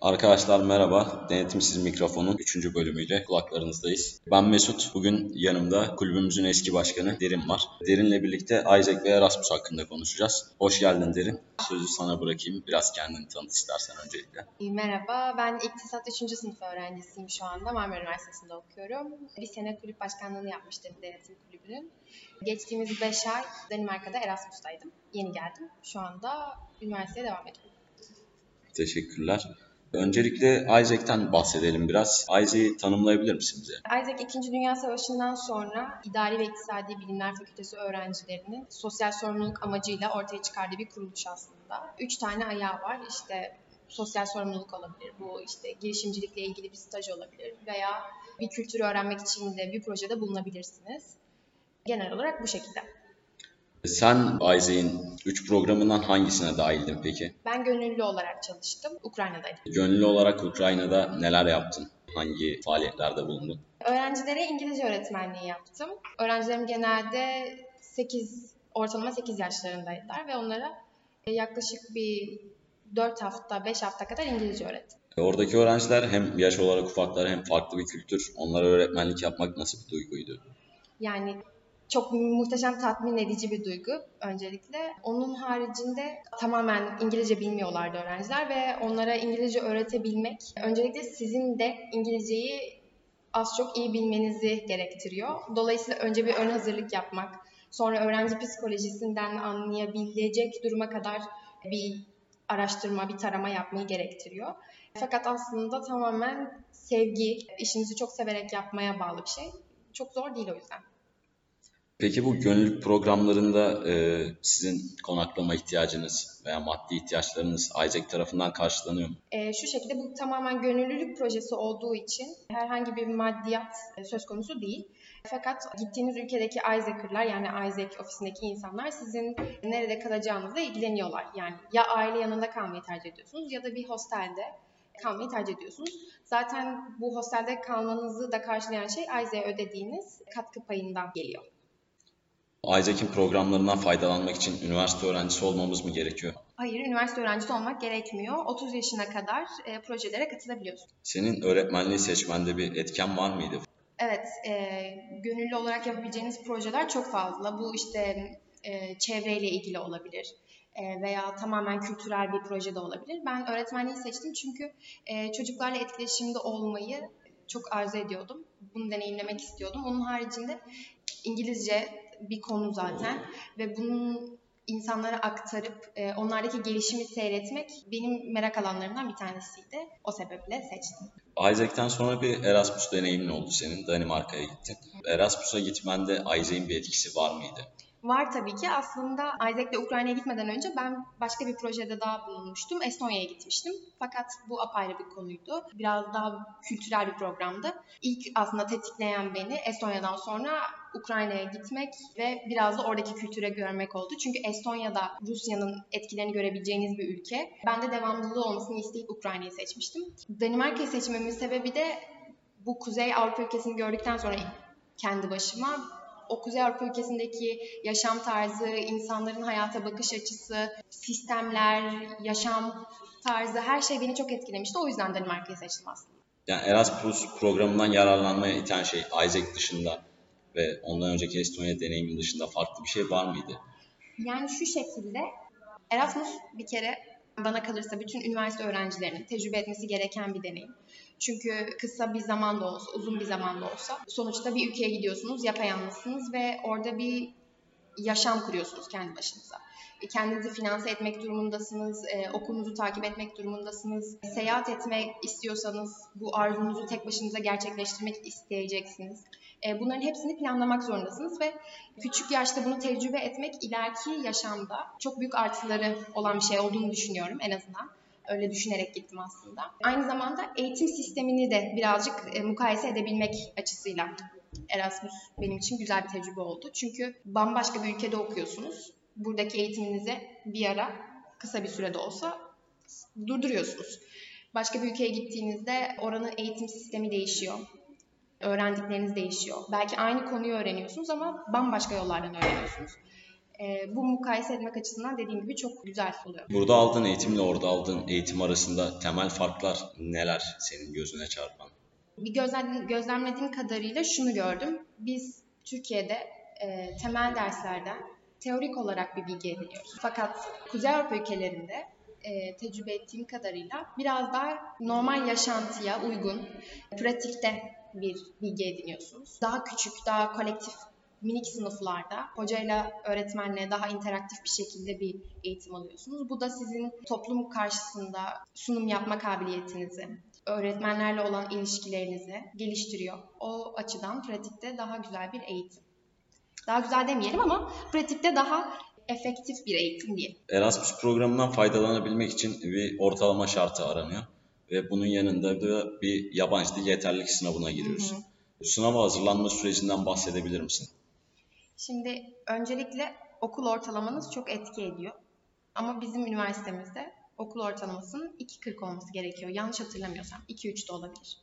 Arkadaşlar merhaba. Denetimsiz mikrofonun 3. bölümüyle kulaklarınızdayız. Ben Mesut. Bugün yanımda kulübümüzün eski başkanı Derin var. Derin'le birlikte Isaac ve Erasmus hakkında konuşacağız. Hoş geldin Derin. Sözü sana bırakayım. Biraz kendini tanıt istersen öncelikle. Merhaba, ben İktisat 3. sınıf öğrencisiyim şu anda. Marmara Üniversitesi'nde okuyorum. Bir sene kulüp başkanlığını yapmıştım denetim kulübünün. Geçtiğimiz 5 ay Danimarka'da Erasmus'taydım. Yeni geldim. Şu anda üniversiteye devam ediyorum. Teşekkürler. Öncelikle Isaac'ten bahsedelim biraz. Isaac'i tanımlayabilir misin bize? Isaac 2. Dünya Savaşı'ndan sonra İdari ve İktisadi Bilimler Fakültesi öğrencilerinin sosyal sorumluluk amacıyla ortaya çıkardığı bir kuruluş aslında. Üç tane ayağı var. İşte sosyal sorumluluk olabilir, bu işte girişimcilikle ilgili bir staj olabilir veya bir kültürü öğrenmek için de bir projede bulunabilirsiniz. Genel olarak bu şekilde. Sen Isaac'in 3 programından hangisine dahildin peki? Ben gönüllü olarak çalıştım. Ukrayna'daydım. Gönüllü olarak Ukrayna'da neler yaptın? Hangi faaliyetlerde bulundun? Öğrencilere İngilizce öğretmenliği yaptım. Öğrencilerim genelde 8, ortalama 8 yaşlarındaydılar ve onlara yaklaşık bir 4 hafta, 5 hafta kadar İngilizce öğrettim. Oradaki öğrenciler hem yaş olarak ufaklar hem farklı bir kültür. Onlara öğretmenlik yapmak nasıl bir duyguydu? Yani çok muhteşem tatmin edici bir duygu öncelikle. Onun haricinde tamamen İngilizce bilmiyorlardı öğrenciler ve onlara İngilizce öğretebilmek öncelikle sizin de İngilizceyi az çok iyi bilmenizi gerektiriyor. Dolayısıyla önce bir ön hazırlık yapmak, sonra öğrenci psikolojisinden anlayabilecek duruma kadar bir araştırma, bir tarama yapmayı gerektiriyor. Fakat aslında tamamen sevgi, işinizi çok severek yapmaya bağlı bir şey. Çok zor değil o yüzden. Peki bu gönüllülük programlarında e, sizin konaklama ihtiyacınız veya maddi ihtiyaçlarınız Isaac tarafından karşılanıyor mu? E, şu şekilde bu tamamen gönüllülük projesi olduğu için herhangi bir maddiyat e, söz konusu değil. Fakat gittiğiniz ülkedeki Isaac'ırlar yani Isaac ofisindeki insanlar sizin nerede kalacağınızla ilgileniyorlar. Yani ya aile yanında kalmayı tercih ediyorsunuz ya da bir hostelde kalmayı tercih ediyorsunuz. Zaten bu hostelde kalmanızı da karşılayan şey Isaac'e ödediğiniz katkı payından geliyor. Isaac'in programlarından faydalanmak için üniversite öğrencisi olmamız mı gerekiyor? Hayır, üniversite öğrencisi olmak gerekmiyor. 30 yaşına kadar e, projelere katılabiliyorsun. Senin öğretmenliği seçmende bir etken var mıydı? Evet, e, gönüllü olarak yapabileceğiniz projeler çok fazla. Bu işte e, çevreyle ilgili olabilir e, veya tamamen kültürel bir proje de olabilir. Ben öğretmenliği seçtim çünkü e, çocuklarla etkileşimde olmayı çok arzu ediyordum. Bunu deneyimlemek istiyordum. Onun haricinde İngilizce bir konu zaten ve bunun insanlara aktarıp e, onlardaki gelişimi seyretmek benim merak alanlarımdan bir tanesiydi. O sebeple seçtim. Isaac'ten sonra bir Erasmus deneyimin oldu senin. Danimarka'ya gittin. Erasmus'a gitmende Isaac'in bir etkisi var mıydı? Var tabii ki. Aslında Isaac'le Ukrayna'ya gitmeden önce ben başka bir projede daha bulunmuştum. Estonya'ya gitmiştim. Fakat bu apayrı bir konuydu. Biraz daha kültürel bir programdı. İlk aslında tetikleyen beni Estonya'dan sonra Ukrayna'ya gitmek ve biraz da oradaki kültüre görmek oldu. Çünkü Estonya'da Rusya'nın etkilerini görebileceğiniz bir ülke. Ben de devamlılığı olmasını isteyip Ukrayna'yı seçmiştim. Danimarka'yı seçmemin sebebi de bu Kuzey Avrupa ülkesini gördükten sonra kendi başıma o Kuzey Avrupa ülkesindeki yaşam tarzı, insanların hayata bakış açısı, sistemler, yaşam tarzı her şey beni çok etkilemişti. O yüzden Danimarka'yı seçtim aslında. Yani Erasmus programından yararlanmaya iten şey Isaac dışında ve ondan önceki Estonya deneyimi dışında farklı bir şey var mıydı? Yani şu şekilde Erasmus bir kere bana kalırsa bütün üniversite öğrencilerinin tecrübe etmesi gereken bir deneyim. Çünkü kısa bir zaman da olsa, uzun bir zaman da olsa sonuçta bir ülkeye gidiyorsunuz, yapayalnızsınız ve orada bir yaşam kuruyorsunuz kendi başınıza. E, kendinizi finanse etmek durumundasınız, e, okulunuzu takip etmek durumundasınız. Seyahat etmek istiyorsanız bu arzunuzu tek başınıza gerçekleştirmek isteyeceksiniz. E, bunların hepsini planlamak zorundasınız ve küçük yaşta bunu tecrübe etmek ileriki yaşamda çok büyük artıları olan bir şey olduğunu düşünüyorum en azından. Öyle düşünerek gittim aslında. Aynı zamanda eğitim sistemini de birazcık e, mukayese edebilmek açısıyla Erasmus benim için güzel bir tecrübe oldu. Çünkü bambaşka bir ülkede okuyorsunuz. Buradaki eğitiminizi bir ara kısa bir sürede olsa durduruyorsunuz. Başka bir ülkeye gittiğinizde oranın eğitim sistemi değişiyor. Öğrendikleriniz değişiyor. Belki aynı konuyu öğreniyorsunuz ama bambaşka yollardan öğreniyorsunuz. E, bu mukayese etmek açısından dediğim gibi çok güzel oluyor. Burada aldığın eğitimle orada aldığın eğitim arasında temel farklar neler senin gözüne çarpan? Bir gözlem, gözlemlediğim kadarıyla şunu gördüm. Biz Türkiye'de e, temel derslerden teorik olarak bir bilgi ediniyoruz. Fakat Kuzey Avrupa ülkelerinde e, tecrübe ettiğim kadarıyla biraz daha normal yaşantıya uygun, pratikte bir bilgi ediniyorsunuz. Daha küçük, daha kolektif minik sınıflarda hocayla öğretmenle daha interaktif bir şekilde bir eğitim alıyorsunuz. Bu da sizin toplum karşısında sunum yapma kabiliyetinizi, öğretmenlerle olan ilişkilerinizi geliştiriyor. O açıdan pratikte daha güzel bir eğitim. Daha güzel demeyelim ama pratikte daha efektif bir eğitim diye. Erasmus programından faydalanabilmek için bir ortalama şartı aranıyor ve bunun yanında da bir yabancı dil yeterlilik sınavına giriyorsun. Hı hı. Sınava hazırlanma sürecinden bahsedebilir misin? Şimdi öncelikle okul ortalamanız çok etki ediyor. Ama bizim üniversitemizde okul ortalamasının 2.40 olması gerekiyor. Yanlış hatırlamıyorsam 2.3 de olabilir.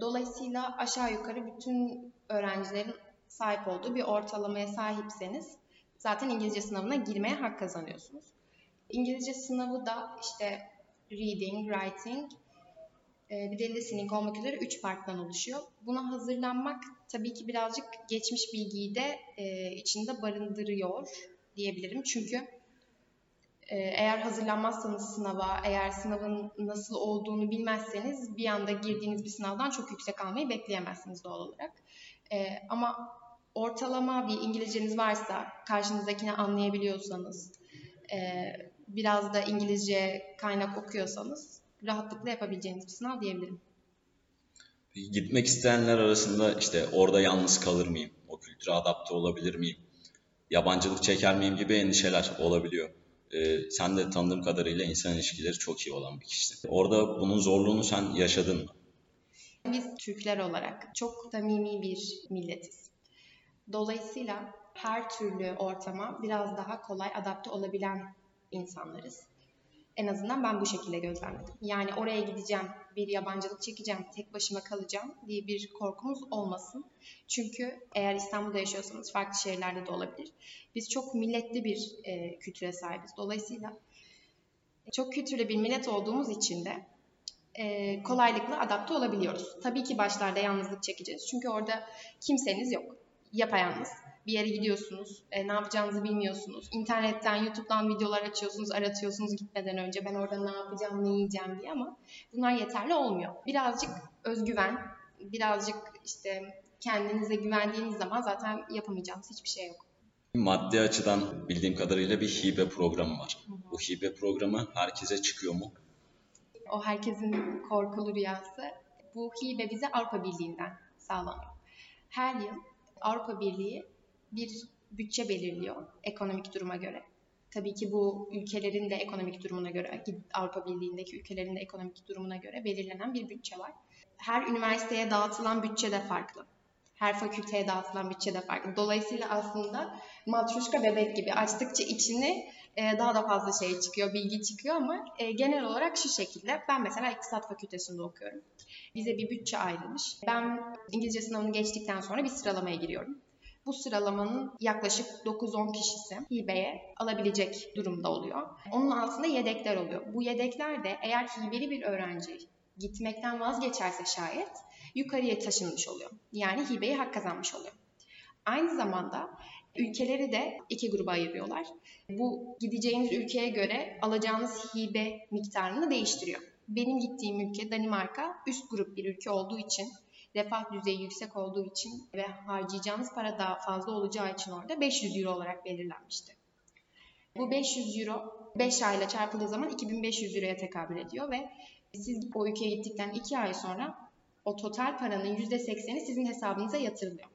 Dolayısıyla aşağı yukarı bütün öğrencilerin sahip olduğu bir ortalamaya sahipseniz zaten İngilizce sınavına girmeye hak kazanıyorsunuz. İngilizce sınavı da işte reading, writing, e, bir de listening olmak üzere 3 parttan oluşuyor. Buna hazırlanmak tabii ki birazcık geçmiş bilgiyi de e, içinde barındırıyor diyebilirim. Çünkü e, eğer hazırlanmazsanız sınava, eğer sınavın nasıl olduğunu bilmezseniz bir anda girdiğiniz bir sınavdan çok yüksek almayı bekleyemezsiniz doğal olarak. Ama ortalama bir İngilizceniz varsa, karşınızdakini anlayabiliyorsanız, biraz da İngilizce kaynak okuyorsanız rahatlıkla yapabileceğiniz bir sınav diyebilirim. Gitmek isteyenler arasında işte orada yalnız kalır mıyım? O kültüre adapte olabilir miyim? Yabancılık çeker miyim gibi endişeler olabiliyor. Ee, sen de tanıdığım kadarıyla insan ilişkileri çok iyi olan bir kişisin. Orada bunun zorluğunu sen yaşadın mı? Biz Türkler olarak çok samimi bir milletiz. Dolayısıyla her türlü ortama biraz daha kolay adapte olabilen insanlarız. En azından ben bu şekilde gözlemledim. Yani oraya gideceğim, bir yabancılık çekeceğim, tek başıma kalacağım diye bir korkumuz olmasın. Çünkü eğer İstanbul'da yaşıyorsanız farklı şehirlerde de olabilir. Biz çok milletli bir e, kültüre sahibiz. Dolayısıyla çok kültürlü bir millet olduğumuz için de e, kolaylıkla adapte olabiliyoruz. Tabii ki başlarda yalnızlık çekeceğiz. Çünkü orada kimseniz yok. Yapayalnız bir yere gidiyorsunuz, e, ne yapacağınızı bilmiyorsunuz. İnternetten, YouTube'dan videolar açıyorsunuz, aratıyorsunuz gitmeden önce ben orada ne yapacağım, ne yiyeceğim diye ama bunlar yeterli olmuyor. Birazcık özgüven, birazcık işte kendinize güvendiğiniz zaman zaten yapamayacağınız hiçbir şey yok. Maddi açıdan bildiğim kadarıyla bir hibe programı var. Hı hı. Bu hibe programı herkese çıkıyor mu? O herkesin korkulu rüyası. Bu hibe bize Avrupa Birliği'nden sağlanıyor. Her yıl Avrupa Birliği bir bütçe belirliyor ekonomik duruma göre. Tabii ki bu ülkelerin de ekonomik durumuna göre, Avrupa Birliği'ndeki ülkelerin de ekonomik durumuna göre belirlenen bir bütçe var. Her üniversiteye dağıtılan bütçe de farklı. Her fakülteye dağıtılan bütçe de farklı. Dolayısıyla aslında matruşka bebek gibi açtıkça içini e, daha da fazla şey çıkıyor, bilgi çıkıyor ama e, genel olarak şu şekilde. Ben mesela iktisat fakültesinde okuyorum. Bize bir bütçe ayrılmış. Ben İngilizce sınavını geçtikten sonra bir sıralamaya giriyorum bu sıralamanın yaklaşık 9-10 kişisi hibeye alabilecek durumda oluyor. Onun altında yedekler oluyor. Bu yedekler de eğer hibeli bir öğrenci gitmekten vazgeçerse şayet yukarıya taşınmış oluyor. Yani hibeye hak kazanmış oluyor. Aynı zamanda ülkeleri de iki gruba ayırıyorlar. Bu gideceğiniz ülkeye göre alacağınız hibe miktarını değiştiriyor. Benim gittiğim ülke Danimarka üst grup bir ülke olduğu için refah düzeyi yüksek olduğu için ve harcayacağınız para daha fazla olacağı için orada 500 euro olarak belirlenmişti. Bu 500 euro 5 ayla çarpıldığı zaman 2500 euroya tekabül ediyor ve siz o ülkeye gittikten 2 ay sonra o total paranın %80'i sizin hesabınıza yatırılıyor.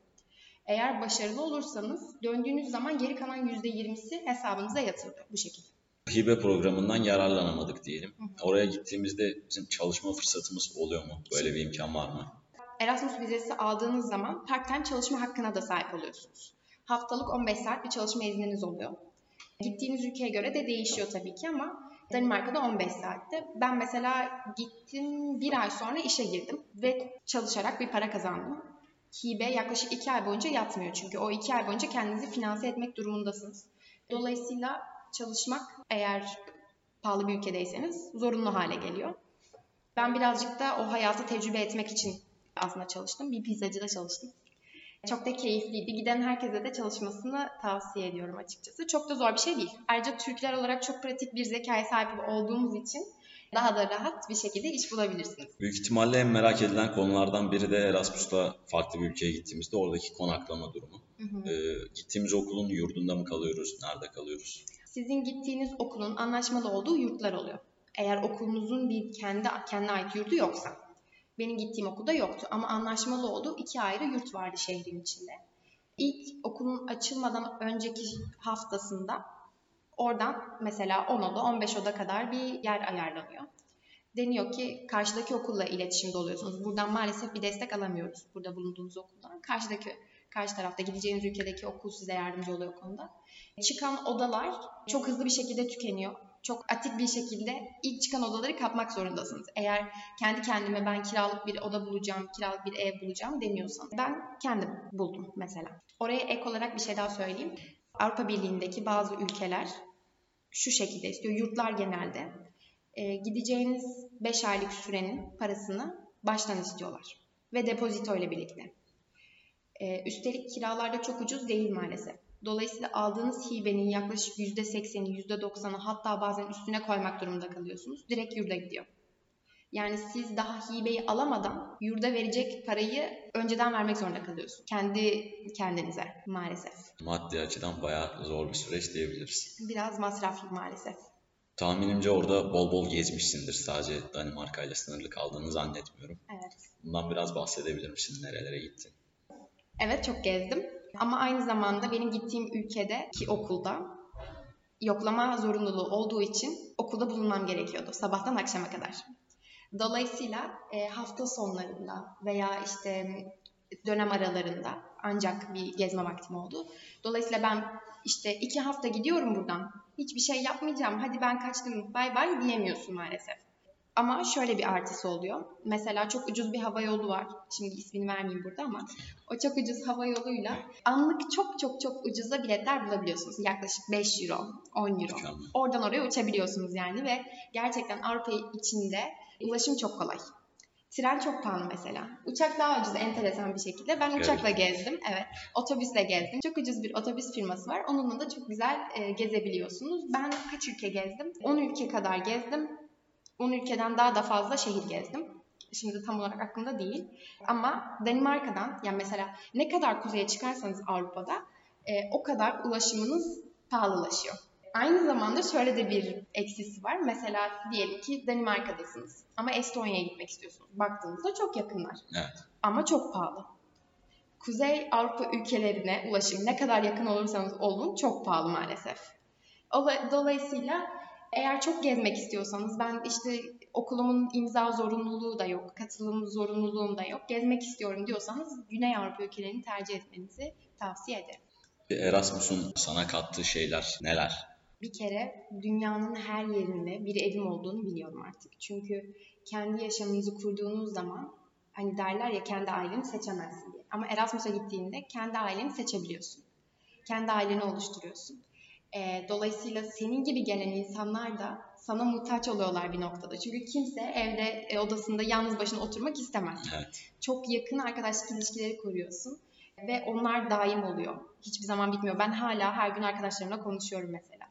Eğer başarılı olursanız döndüğünüz zaman geri kalan %20'si hesabınıza yatırılıyor bu şekilde. Hibe programından yararlanamadık diyelim. Hı hı. Oraya gittiğimizde bizim çalışma fırsatımız oluyor mu? Böyle bir imkan var mı? Erasmus vizesi aldığınız zaman part-time çalışma hakkına da sahip oluyorsunuz. Haftalık 15 saat bir çalışma izniniz oluyor. Gittiğiniz ülkeye göre de değişiyor tabii ki ama Danimarka'da 15 saatte. Ben mesela gittim bir ay sonra işe girdim ve çalışarak bir para kazandım. Hibe yaklaşık 2 ay boyunca yatmıyor çünkü o 2 ay boyunca kendinizi finanse etmek durumundasınız. Dolayısıyla çalışmak eğer pahalı bir ülkedeyseniz zorunlu hale geliyor. Ben birazcık da o hayatı tecrübe etmek için aslında çalıştım. Bir pizzacıda çalıştım. Çok da keyifliydi. Giden herkese de çalışmasını tavsiye ediyorum açıkçası. Çok da zor bir şey değil. Ayrıca Türkler olarak çok pratik bir zekaya sahip olduğumuz için daha da rahat bir şekilde iş bulabilirsiniz. Büyük ihtimalle en merak edilen konulardan biri de Erasmus'ta farklı bir ülkeye gittiğimizde oradaki konaklama durumu. Hı hı. Ee, gittiğimiz okulun yurdunda mı kalıyoruz, nerede kalıyoruz? Sizin gittiğiniz okulun anlaşmalı olduğu yurtlar oluyor. Eğer okulunuzun bir kendi kendine ait yurdu yoksa. Benim gittiğim okulda yoktu ama anlaşmalı olduğu iki ayrı yurt vardı şehrin içinde. İlk okulun açılmadan önceki haftasında oradan mesela 10 oda 15 oda kadar bir yer ayarlanıyor. Deniyor ki karşıdaki okulla iletişimde oluyorsunuz. Buradan maalesef bir destek alamıyoruz burada bulunduğunuz okuldan. Karşıdaki karşı tarafta gideceğiniz ülkedeki okul size yardımcı oluyor konuda. Çıkan odalar çok hızlı bir şekilde tükeniyor. Çok atik bir şekilde ilk çıkan odaları kapmak zorundasınız. Eğer kendi kendime ben kiralık bir oda bulacağım, kiralık bir ev bulacağım demiyorsanız. Ben kendim buldum mesela. Oraya ek olarak bir şey daha söyleyeyim. Avrupa Birliği'ndeki bazı ülkeler şu şekilde istiyor. Yurtlar genelde e, gideceğiniz 5 aylık sürenin parasını baştan istiyorlar. Ve depozito ile birlikte. E, üstelik kiralarda çok ucuz değil maalesef. Dolayısıyla aldığınız hibenin yaklaşık %80'i, %90'ı hatta bazen üstüne koymak durumunda kalıyorsunuz. Direkt yurda gidiyor. Yani siz daha hibeyi alamadan yurda verecek parayı önceden vermek zorunda kalıyorsunuz. Kendi kendinize maalesef. Maddi açıdan bayağı zor bir süreç diyebiliriz. Biraz masraflı maalesef. Tahminimce orada bol bol gezmişsindir. Sadece Danimarka ile sınırlı kaldığını zannetmiyorum. Evet. Bundan biraz bahsedebilir misin? Nerelere gittin? Evet çok gezdim. Ama aynı zamanda benim gittiğim ülkede ki okulda yoklama zorunluluğu olduğu için okulda bulunmam gerekiyordu sabahtan akşama kadar. Dolayısıyla e, hafta sonlarında veya işte dönem aralarında ancak bir gezme vaktim oldu. Dolayısıyla ben işte iki hafta gidiyorum buradan. Hiçbir şey yapmayacağım. Hadi ben kaçtım bay bay diyemiyorsun maalesef. Ama şöyle bir artısı oluyor. Mesela çok ucuz bir hava yolu var. Şimdi ismini vermeyeyim burada ama o çok ucuz hava yoluyla anlık çok çok çok ucuza biletler bulabiliyorsunuz. Yaklaşık 5 euro, 10 euro. Oradan oraya uçabiliyorsunuz yani ve gerçekten Avrupa içinde ulaşım çok kolay. Tren çok pahalı mesela. Uçak daha ucuz enteresan bir şekilde. Ben uçakla gezdim. Evet. Otobüsle gezdim. Çok ucuz bir otobüs firması var. Onunla da çok güzel e, gezebiliyorsunuz. Ben kaç ülke gezdim? 10 ülke kadar gezdim. 10 ülkeden daha da fazla şehir gezdim. Şimdi tam olarak aklımda değil. Ama Danimarka'dan yani mesela ne kadar kuzeye çıkarsanız Avrupa'da e, o kadar ulaşımınız pahalılaşıyor. Aynı zamanda şöyle de bir eksisi var. Mesela diyelim ki Danimarka'dasınız ama Estonya'ya gitmek istiyorsunuz. Baktığınızda çok yakınlar Evet. ama çok pahalı. Kuzey Avrupa ülkelerine ulaşım ne kadar yakın olursanız olun çok pahalı maalesef. Ola- Dolayısıyla eğer çok gezmek istiyorsanız ben işte okulumun imza zorunluluğu da yok, katılım zorunluluğum da yok. Gezmek istiyorum diyorsanız Güney Avrupa ülkelerini tercih etmenizi tavsiye ederim. Erasmus'un sana kattığı şeyler neler? Bir kere dünyanın her yerinde bir evim olduğunu biliyorum artık. Çünkü kendi yaşamınızı kurduğunuz zaman hani derler ya kendi aileni seçemezsin diye. Ama Erasmus'a gittiğinde kendi aileni seçebiliyorsun. Kendi aileni oluşturuyorsun. Ee, dolayısıyla senin gibi gelen insanlar da sana muhtaç oluyorlar bir noktada. Çünkü kimse evde e, odasında yalnız başına oturmak istemez. Evet. Çok yakın arkadaşlık ilişkileri kuruyorsun ve onlar daim oluyor. Hiçbir zaman bitmiyor. Ben hala her gün arkadaşlarımla konuşuyorum mesela.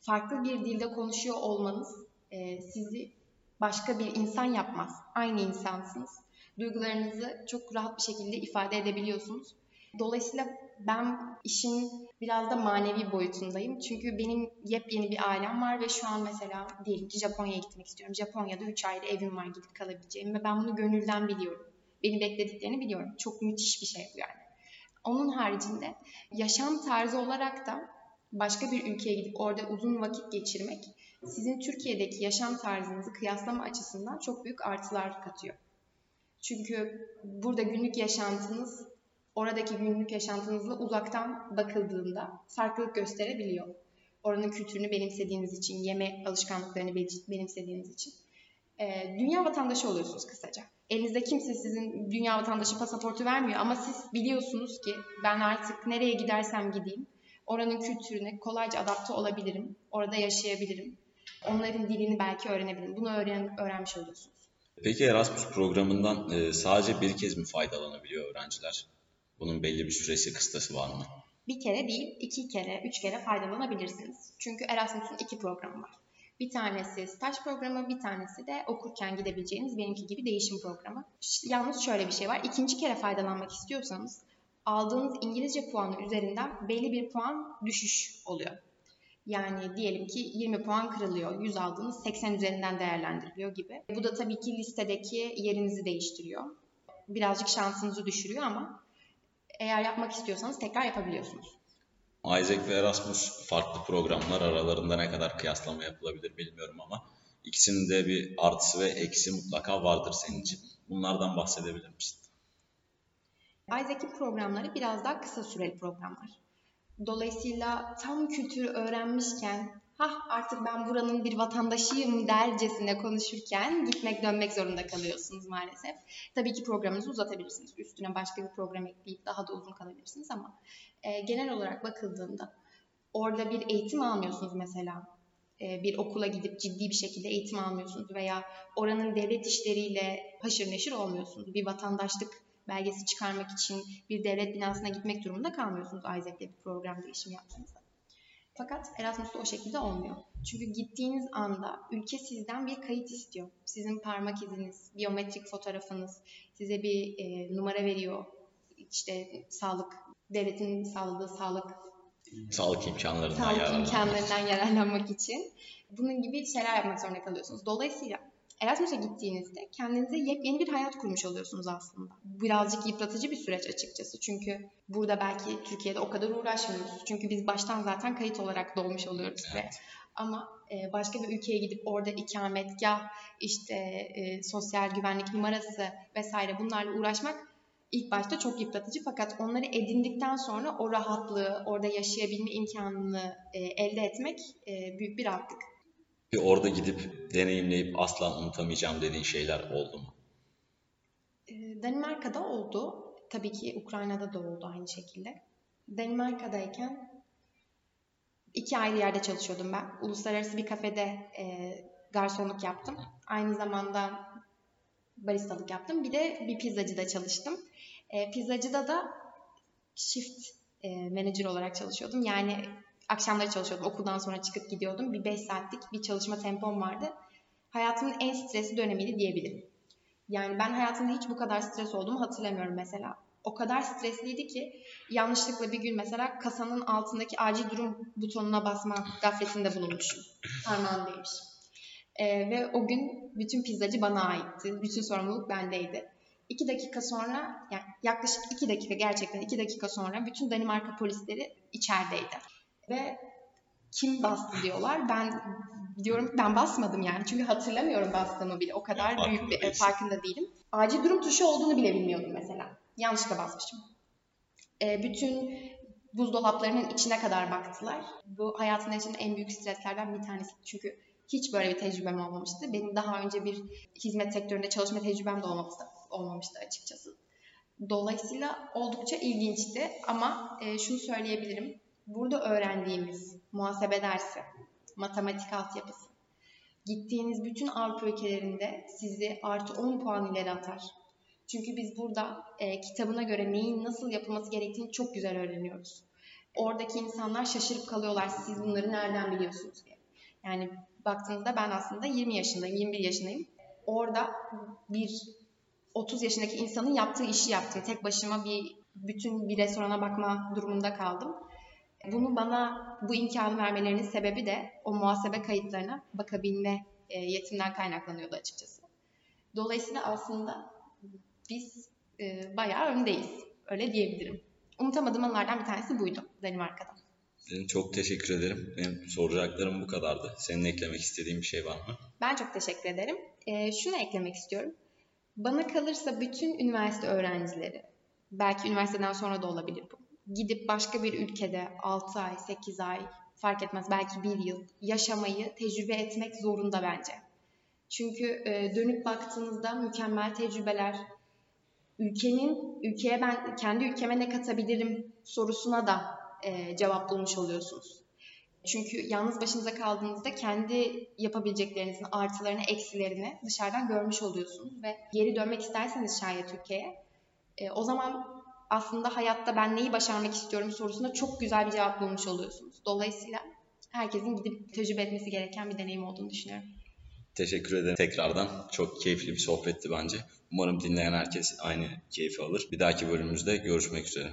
Farklı bir dilde konuşuyor olmanız e, sizi başka bir insan yapmaz. Aynı insansınız. Duygularınızı çok rahat bir şekilde ifade edebiliyorsunuz. Dolayısıyla ben işin biraz da manevi boyutundayım. Çünkü benim yepyeni bir ailem var ve şu an mesela diyelim ki Japonya'ya gitmek istiyorum. Japonya'da 3 ayda evim var gidip kalabileceğim ve ben bunu gönülden biliyorum. Beni beklediklerini biliyorum. Çok müthiş bir şey bu yani. Onun haricinde yaşam tarzı olarak da başka bir ülkeye gidip orada uzun vakit geçirmek sizin Türkiye'deki yaşam tarzınızı kıyaslama açısından çok büyük artılar katıyor. Çünkü burada günlük yaşantınız oradaki günlük yaşantınızla uzaktan bakıldığında farklılık gösterebiliyor. Oranın kültürünü benimsediğiniz için, yeme alışkanlıklarını benimsediğiniz için. Ee, dünya vatandaşı oluyorsunuz kısaca. Elinizde kimse sizin dünya vatandaşı pasaportu vermiyor ama siz biliyorsunuz ki ben artık nereye gidersem gideyim Oranın kültürüne kolayca adapte olabilirim. Orada yaşayabilirim. Onların dilini belki öğrenebilirim. Bunu öğren öğrenmiş oluyorsunuz. Peki Erasmus programından e, sadece bir kez mi faydalanabiliyor öğrenciler? Bunun belli bir süresi kıstası var mı? Bir kere değil, iki kere, üç kere faydalanabilirsiniz. Çünkü Erasmus'un iki programı var. Bir tanesi staj programı, bir tanesi de okurken gidebileceğiniz benimki gibi değişim programı. Yalnız şöyle bir şey var. İkinci kere faydalanmak istiyorsanız aldığınız İngilizce puanı üzerinden belli bir puan düşüş oluyor. Yani diyelim ki 20 puan kırılıyor. 100 aldığınız 80 üzerinden değerlendiriliyor gibi. Bu da tabii ki listedeki yerinizi değiştiriyor. Birazcık şansınızı düşürüyor ama eğer yapmak istiyorsanız tekrar yapabiliyorsunuz. Isaac ve Erasmus farklı programlar aralarında ne kadar kıyaslama yapılabilir bilmiyorum ama ikisinin de bir artısı ve eksi mutlaka vardır senin için. Bunlardan bahsedebilir misin? Isaac'in programları biraz daha kısa süreli programlar. Dolayısıyla tam kültürü öğrenmişken ha artık ben buranın bir vatandaşıyım dercesine konuşurken gitmek dönmek zorunda kalıyorsunuz maalesef. Tabii ki programınızı uzatabilirsiniz. Üstüne başka bir program ekleyip daha da uzun kalabilirsiniz ama e, genel olarak bakıldığında orada bir eğitim almıyorsunuz mesela. Bir okula gidip ciddi bir şekilde eğitim almıyorsunuz veya oranın devlet işleriyle haşır neşir olmuyorsunuz. Bir vatandaşlık belgesi çıkarmak için bir devlet binasına gitmek durumunda kalmıyorsunuz Isaac'le bir program değişimi yaptığınızda. Fakat Erasmus'ta o şekilde olmuyor. Çünkü gittiğiniz anda ülke sizden bir kayıt istiyor. Sizin parmak iziniz, biyometrik fotoğrafınız, size bir e, numara veriyor. İşte sağlık, devletin sağladığı sağlık sağlık imkanlarından sağlık yararlanmak. imkanlarından yararlanmak için. Bunun gibi şeyler yapmak zorunda kalıyorsunuz. Dolayısıyla Erasmus'a gittiğinizde kendinize yepyeni bir hayat kurmuş oluyorsunuz aslında. Birazcık yıpratıcı bir süreç açıkçası. Çünkü burada belki Türkiye'de o kadar uğraşmıyoruz. Çünkü biz baştan zaten kayıt olarak dolmuş oluyoruz Evet. ve ama e, başka bir ülkeye gidip orada ikametgah, işte e, sosyal güvenlik numarası vesaire bunlarla uğraşmak ilk başta çok yıpratıcı fakat onları edindikten sonra o rahatlığı, orada yaşayabilme imkanını e, elde etmek e, büyük bir rahatlık. Bir orada gidip deneyimleyip asla unutamayacağım dediğin şeyler oldu mu? Ee, Danimarka'da oldu. Tabii ki Ukrayna'da da oldu aynı şekilde. Danimarka'dayken iki ayrı yerde çalışıyordum ben. Uluslararası bir kafede e, garsonluk yaptım. Aynı zamanda baristalık yaptım. Bir de bir pizzacıda çalıştım. E, pizzacıda da shift e, manager olarak çalışıyordum. Yani akşamları çalışıyordum. Okuldan sonra çıkıp gidiyordum. Bir 5 saatlik bir çalışma tempom vardı. Hayatımın en stresli dönemiydi diyebilirim. Yani ben hayatımda hiç bu kadar stres olduğumu hatırlamıyorum mesela. O kadar stresliydi ki yanlışlıkla bir gün mesela kasanın altındaki acil durum butonuna basma gafletinde bulunmuşum. Parmağımdaymış. Ee, ve o gün bütün pizzacı bana aitti. Bütün sorumluluk bendeydi. İki dakika sonra, yani yaklaşık iki dakika gerçekten iki dakika sonra bütün Danimarka polisleri içerideydi. Ve kim bastı diyorlar. Ben diyorum ben basmadım yani. Çünkü hatırlamıyorum bastığımı bile. O kadar Farkında büyük bir e, değilsin. farkında değilim. Acil durum tuşu olduğunu bile bilmiyordum mesela. Yanlışlıkla basmışım. E, bütün buzdolaplarının içine kadar baktılar. Bu hayatımın içinde en büyük streslerden bir tanesi. Çünkü hiç böyle bir tecrübem olmamıştı. Benim daha önce bir hizmet sektöründe çalışma tecrübem de olmamıştı, olmamıştı açıkçası. Dolayısıyla oldukça ilginçti ama e, şunu söyleyebilirim. Burada öğrendiğimiz muhasebe dersi, matematik altyapısı, gittiğiniz bütün Avrupa ülkelerinde sizi artı 10 puan ileri atar. Çünkü biz burada e, kitabına göre neyin nasıl yapılması gerektiğini çok güzel öğreniyoruz. Oradaki insanlar şaşırıp kalıyorlar siz bunları nereden biliyorsunuz diye. Yani baktığınızda ben aslında 20 yaşındayım, 21 yaşındayım. Orada bir 30 yaşındaki insanın yaptığı işi yaptım. Tek başıma bir bütün bir restorana bakma durumunda kaldım. Bunu bana bu imkanı vermelerinin sebebi de o muhasebe kayıtlarına bakabilme e, yetimden kaynaklanıyordu açıkçası. Dolayısıyla aslında biz e, bayağı öndeyiz. Öyle diyebilirim. Unutamadığım anılardan bir tanesi buydu Danimarka'da. Benim çok teşekkür ederim. Benim soracaklarım bu kadardı. Senin eklemek istediğin bir şey var mı? Ben çok teşekkür ederim. E, şunu eklemek istiyorum. Bana kalırsa bütün üniversite öğrencileri, belki üniversiteden sonra da olabilir bu, gidip başka bir ülkede 6 ay, 8 ay, fark etmez belki bir yıl yaşamayı tecrübe etmek zorunda bence. Çünkü e, dönüp baktığınızda mükemmel tecrübeler, ülkenin, ülkeye ben kendi ülkeme ne katabilirim sorusuna da e, cevap bulmuş oluyorsunuz. Çünkü yalnız başınıza kaldığınızda kendi yapabileceklerinizin artılarını, eksilerini dışarıdan görmüş oluyorsunuz ve geri dönmek isterseniz şayet Türkiye'ye e, o zaman aslında hayatta ben neyi başarmak istiyorum sorusunda çok güzel bir cevap bulmuş oluyorsunuz. Dolayısıyla herkesin gidip tecrübe etmesi gereken bir deneyim olduğunu düşünüyorum. Teşekkür ederim tekrardan. Çok keyifli bir sohbetti bence. Umarım dinleyen herkes aynı keyfi alır. Bir dahaki bölümümüzde görüşmek üzere.